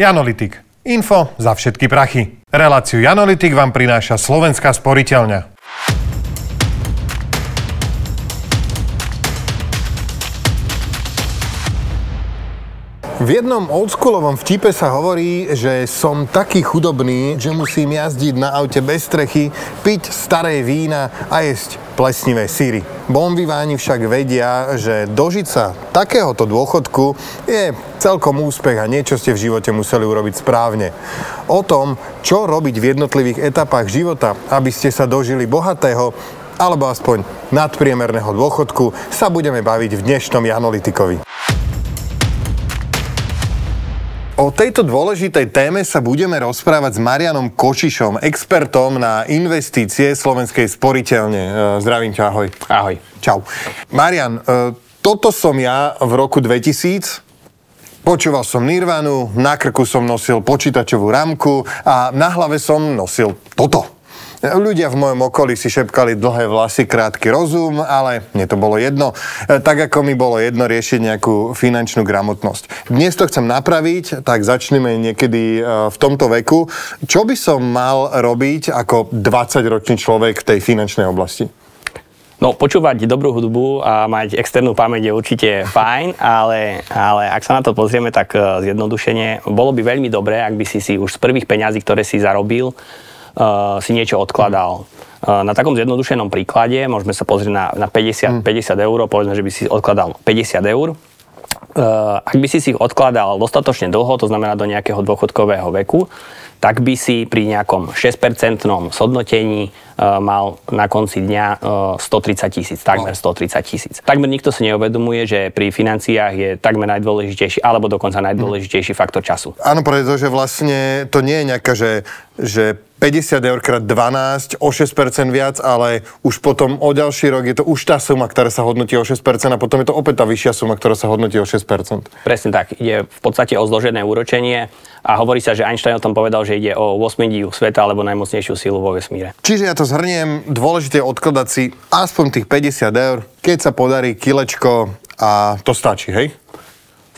Janolitik. Info za všetky prachy. Reláciu Janolitik vám prináša Slovenská sporiteľňa. V jednom oldschoolovom vtipe sa hovorí, že som taký chudobný, že musím jazdiť na aute bez strechy, piť staré vína a jesť plesnivé síry. Bombiváni však vedia, že dožiť sa takéhoto dôchodku je celkom úspech a niečo ste v živote museli urobiť správne. O tom, čo robiť v jednotlivých etapách života, aby ste sa dožili bohatého alebo aspoň nadpriemerného dôchodku, sa budeme baviť v dnešnom Janolitikovi. O tejto dôležitej téme sa budeme rozprávať s Marianom Kočišom, expertom na investície Slovenskej sporiteľne. E, zdravím ťa, ahoj. Ahoj. Čau. Marian, e, toto som ja v roku 2000. Počúval som Nirvanu, na krku som nosil počítačovú rámku a na hlave som nosil toto. Ľudia v mojom okolí si šepkali dlhé vlasy, krátky rozum, ale mne to bolo jedno. E, tak ako mi bolo jedno riešiť nejakú finančnú gramotnosť. Dnes to chcem napraviť, tak začneme niekedy e, v tomto veku. Čo by som mal robiť ako 20-ročný človek v tej finančnej oblasti? No, počúvať dobrú hudbu a mať externú pamäť je určite fajn, ale, ale ak sa na to pozrieme tak e, zjednodušene, bolo by veľmi dobré, ak by si si už z prvých peňazí, ktoré si zarobil, si niečo odkladal. Na takom zjednodušenom príklade môžeme sa pozrieť na, na 50, mm. 50 eur, povedzme, že by si odkladal 50 eur. Ak by si si ich odkladal dostatočne dlho, to znamená do nejakého dôchodkového veku, tak by si pri nejakom 6% sodnotení uh, mal na konci dňa uh, 130 tisíc, takmer 130 tisíc. Takmer nikto si neuvedomuje, že pri financiách je takmer najdôležitejší, alebo dokonca najdôležitejší faktor času. Áno, pretože vlastne to nie je nejaká, že, že 50 eur krát 12, o 6% viac, ale už potom o ďalší rok je to už tá suma, ktorá sa hodnotí o 6% a potom je to opäť tá vyššia suma, ktorá sa hodnotí o 6%. Presne tak. Ide v podstate o zložené úročenie a hovorí sa, že Einstein o tom povedal, že ide o 8 diu sveta alebo najmocnejšiu silu vo vesmíre. Čiže ja to zhrniem, dôležité je odkladať si aspoň tých 50 eur, keď sa podarí kilečko a to stačí, hej?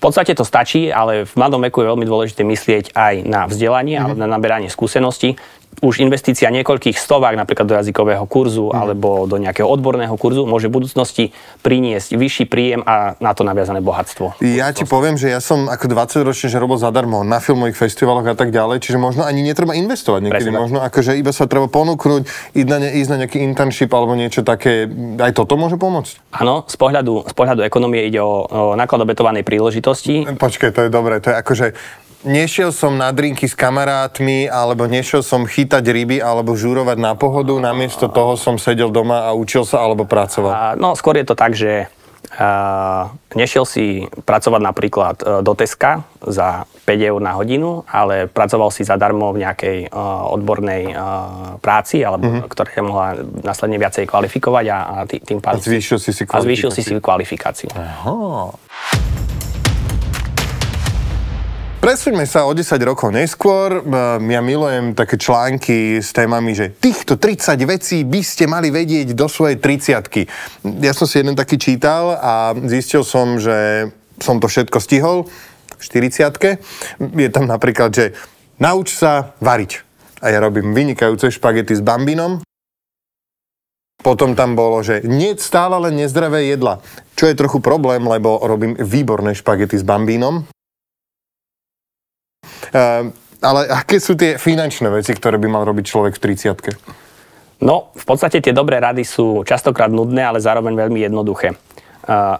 V podstate to stačí, ale v mladom veku je veľmi dôležité myslieť aj na vzdelanie mm-hmm. alebo na naberanie skúseností už investícia niekoľkých stovák napríklad do jazykového kurzu mm. alebo do nejakého odborného kurzu môže v budúcnosti priniesť vyšší príjem a na to naviazané bohatstvo. Ja ti poviem, že ja som ako 20 ročný, že robil zadarmo na filmových festivaloch a tak ďalej, čiže možno ani netreba investovať niekedy. Presne. Možno akože iba sa treba ponúknuť, ísť na, ne, ísť na nejaký internship alebo niečo také. Aj toto môže pomôcť? Áno, z pohľadu, z pohľadu ekonomie ide o, o náklad obetovanej príležitosti. Počkaj, to je dobré. To je akože nešiel som na drinky s kamarátmi, alebo nešiel som chytať ryby, alebo žúrovať na pohodu, namiesto toho som sedel doma a učil sa, alebo pracoval? No, skôr je to tak, že uh, nešiel si pracovať napríklad uh, do Teska za 5 eur na hodinu, ale pracoval si zadarmo v nejakej uh, odbornej uh, práci, alebo mm-hmm. ktorá mohla následne viacej kvalifikovať a, a tým pádom... A zvýšil si si kvalifikáciu. A zvýšil si si kvalifikáciu. Aha. Presúďme sa o 10 rokov neskôr. Ja milujem také články s témami, že týchto 30 vecí by ste mali vedieť do svojej 30 Ja som si jeden taký čítal a zistil som, že som to všetko stihol v 40 Je tam napríklad, že nauč sa variť. A ja robím vynikajúce špagety s bambinom. Potom tam bolo, že nie stále len nezdravé jedla. Čo je trochu problém, lebo robím výborné špagety s bambínom. Ehm, ale aké sú tie finančné veci, ktoré by mal robiť človek v 30 No, v podstate tie dobré rady sú častokrát nudné, ale zároveň veľmi jednoduché.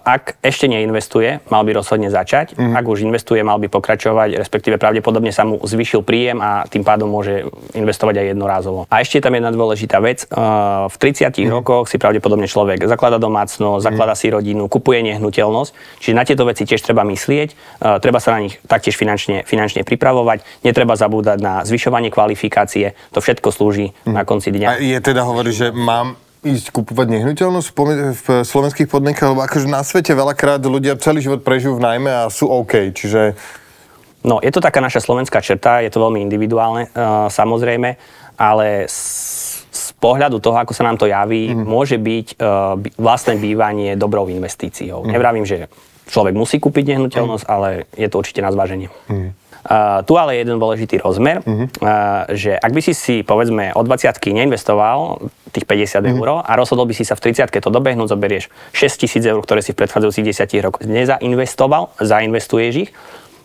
Ak ešte neinvestuje, mal by rozhodne začať. Mm. Ak už investuje, mal by pokračovať, respektíve pravdepodobne sa mu zvyšil príjem a tým pádom môže investovať aj jednorázovo. A ešte tam jedna dôležitá vec. V 30 mm. rokoch si pravdepodobne človek zaklada domácnosť, zaklada mm. si rodinu, kupuje nehnuteľnosť. Čiže na tieto veci tiež treba myslieť. Treba sa na nich taktiež finančne, finančne pripravovať. Netreba zabúdať na zvyšovanie kvalifikácie. To všetko slúži mm. na konci dňa. A je teda hovorí, že mám ísť kupovať nehnuteľnosť v slovenských podmienkach, lebo akože na svete veľakrát ľudia celý život prežijú v najmä a sú OK, čiže... No, je to taká naša slovenská čerta, je to veľmi individuálne, uh, samozrejme, ale z, z pohľadu toho, ako sa nám to javí, mm. môže byť uh, vlastné bývanie dobrou investíciou. Mm. Nevravím, že človek musí kúpiť nehnuteľnosť, mm. ale je to určite na zváženie. Mm. Uh, tu ale je jeden dôležitý rozmer, uh-huh. uh, že ak by si si, povedzme, od 20 neinvestoval tých 50 uh-huh. eur a rozhodol by si sa v 30 to dobehnúť, zoberieš 6 tisíc eur, ktoré si v predchádzajúcich 10 rokoch nezainvestoval, zainvestuješ ich,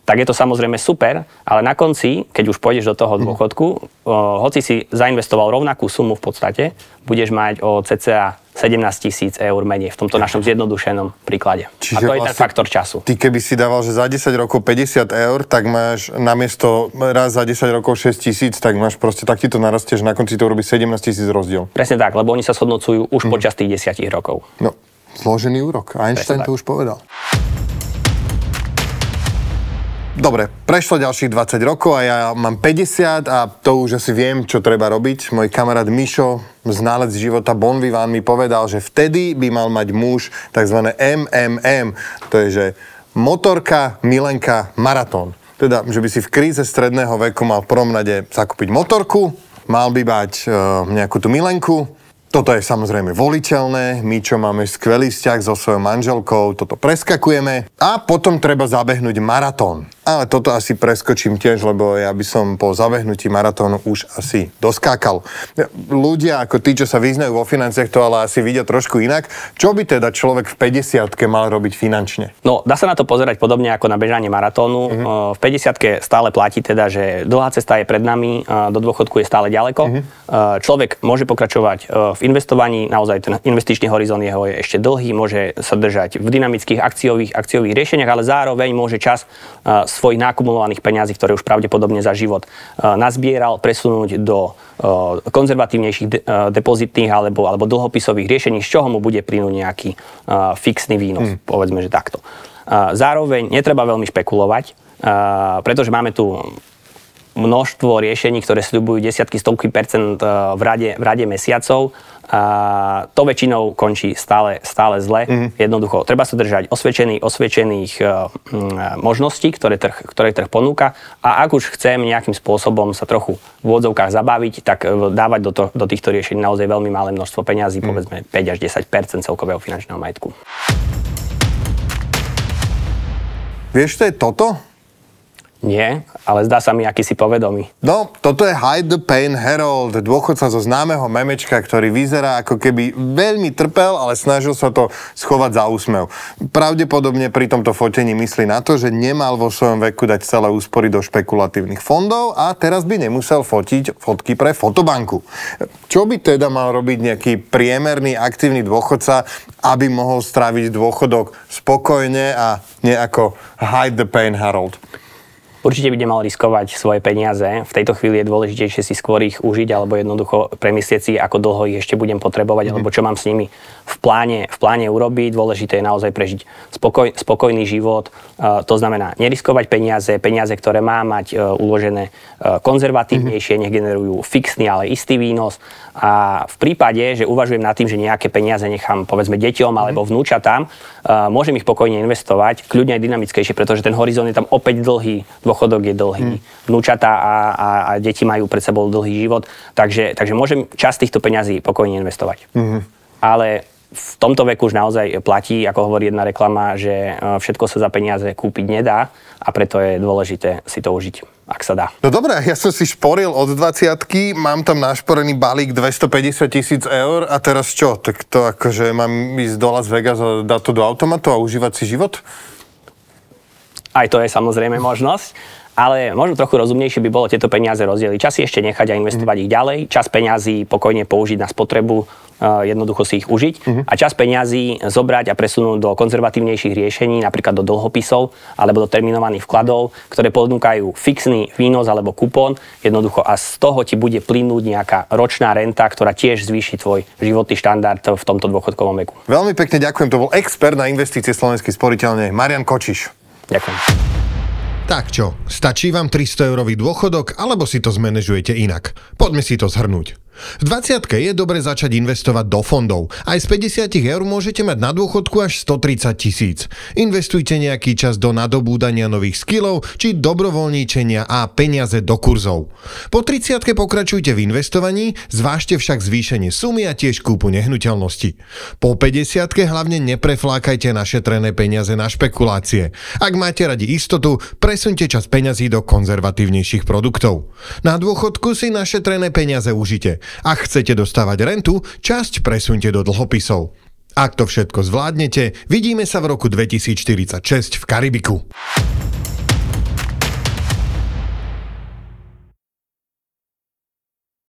tak je to samozrejme super, ale na konci, keď už pôjdeš do toho dôchodku, uh, hoci si zainvestoval rovnakú sumu v podstate, budeš mať o cca 17 tisíc eur menej v tomto našom zjednodušenom príklade. Čiže a to je vlastne, ten faktor času. Ty keby si dával, že za 10 rokov 50 eur, tak máš namiesto raz za 10 rokov 6 tisíc, tak máš proste, tak ti to narastie, že na konci to robí 17 tisíc rozdiel. Presne tak, lebo oni sa shodnocujú už mm. počas tých 10 rokov. No, zložený úrok. Einstein Presne to tak. už povedal. Dobre, prešlo ďalších 20 rokov a ja mám 50 a to už asi viem, čo treba robiť. Môj kamarát Mišo, znalec života Bon Vivant, mi povedal, že vtedy by mal mať muž tzv. MMM. To je, že motorka, milenka, maratón. Teda, že by si v kríze stredného veku mal v prvom rade zakúpiť motorku, mal by mať e, nejakú tú milenku, toto je samozrejme voliteľné, my čo máme skvelý vzťah so svojou manželkou, toto preskakujeme a potom treba zabehnúť maratón. Ale toto asi preskočím tiež, lebo ja by som po zabehnutí maratónu už asi doskákal. Ľudia ako tí, čo sa vyznajú vo financiách, to ale asi vidia trošku inak. Čo by teda človek v 50 mal robiť finančne? No, dá sa na to pozerať podobne ako na bežanie maratónu. Uh-huh. V 50 stále platí teda, že dlhá cesta je pred nami, do dôchodku je stále ďaleko. Uh-huh. Človek môže pokračovať v investovaní, naozaj ten investičný horizont jeho je ešte dlhý, môže sa držať v dynamických akciových, akciových riešeniach, ale zároveň môže čas svojich nakumulovaných peňazí, ktoré už pravdepodobne za život e, nazbieral, presunúť do e, konzervatívnejších de- e, depozitných alebo, alebo dlhopisových riešení, z čoho mu bude plynúť nejaký fixný výnos, hmm. povedzme, že takto. Zároveň netreba veľmi špekulovať, pretože máme tu množstvo riešení, ktoré sľubujú desiatky, stovky percent v rade, v rade mesiacov a to väčšinou končí stále, stále zle. Mm-hmm. Jednoducho, treba sa držať osvedčených, osvedčených uh, možností, ktoré trh, ktoré trh ponúka a ak už chcem nejakým spôsobom sa trochu v úvodzovkách zabaviť, tak uh, dávať do, to, do týchto riešení naozaj veľmi malé množstvo peňazí, mm. povedzme 5 až 10 celkového finančného majetku. Vieš, to je toto? Nie, ale zdá sa mi akýsi povedomý. No, toto je Hide the Pain Harold, dôchodca zo známeho memečka, ktorý vyzerá ako keby veľmi trpel, ale snažil sa to schovať za úsmev. Pravdepodobne pri tomto fotení myslí na to, že nemal vo svojom veku dať celé úspory do špekulatívnych fondov a teraz by nemusel fotiť fotky pre fotobanku. Čo by teda mal robiť nejaký priemerný aktívny dôchodca, aby mohol stráviť dôchodok spokojne a nie ako Hide the Pain Harold? Určite by nemal riskovať svoje peniaze. V tejto chvíli je dôležitejšie si skôr ich užiť alebo jednoducho premyslieť si, ako dlho ich ešte budem potrebovať, alebo čo mám s nimi v pláne, v pláne urobiť. Dôležité je naozaj prežiť spokoj, spokojný život. Uh, to znamená neriskovať peniaze, peniaze, ktoré má mať uh, uložené uh, konzervatívnejšie, mm. nech generujú fixný, ale istý výnos. A v prípade, že uvažujem nad tým, že nejaké peniaze nechám povedzme deťom mm. alebo vnúčatám, môžem ich pokojne investovať, kľudne aj dynamickejšie, pretože ten horizont je tam opäť dlhý, dôchodok je dlhý, mm. vnúčatá a, a, a deti majú pred sebou dlhý život, takže, takže môžem časť týchto peňazí pokojne investovať. Mm. Ale v tomto veku už naozaj platí, ako hovorí jedna reklama, že uh, všetko sa za peniaze kúpiť nedá a preto je dôležité si to užiť ak sa dá. No dobré, ja som si šporil od 20 mám tam našporený balík 250 tisíc eur a teraz čo? Tak to akože mám ísť do Las Vegas a dať to do automatu a užívať si život? Aj to je samozrejme možnosť ale možno trochu rozumnejšie by bolo tieto peniaze rozdeliť. Čas ešte nechať a investovať mm. ich ďalej, čas peňazí pokojne použiť na spotrebu, jednoducho si ich užiť uh-huh. a čas peňazí zobrať a presunúť do konzervatívnejších riešení, napríklad do dlhopisov alebo do terminovaných vkladov, ktoré ponúkajú fixný výnos alebo kupón, jednoducho a z toho ti bude plynúť nejaká ročná renta, ktorá tiež zvýši tvoj životný štandard v tomto dôchodkovom veku. Veľmi pekne ďakujem, to bol expert na investície slovenskej sporiteľne Marian Kočiš. Ďakujem. Tak čo, stačí vám 300 eurový dôchodok, alebo si to zmanéžujete inak? Poďme si to zhrnúť. V 20 je dobre začať investovať do fondov. Aj z 50 eur môžete mať na dôchodku až 130 tisíc. Investujte nejaký čas do nadobúdania nových skillov či dobrovoľníčenia a peniaze do kurzov. Po 30 pokračujte v investovaní, zvážte však zvýšenie sumy a tiež kúpu nehnuteľnosti. Po 50 hlavne nepreflákajte našetrené peniaze na špekulácie. Ak máte radi istotu, presunte čas peňazí do konzervatívnejších produktov. Na dôchodku si našetrené peniaze užite. Ak chcete dostávať rentu, časť presunte do dlhopisov. Ak to všetko zvládnete, vidíme sa v roku 2046 v Karibiku.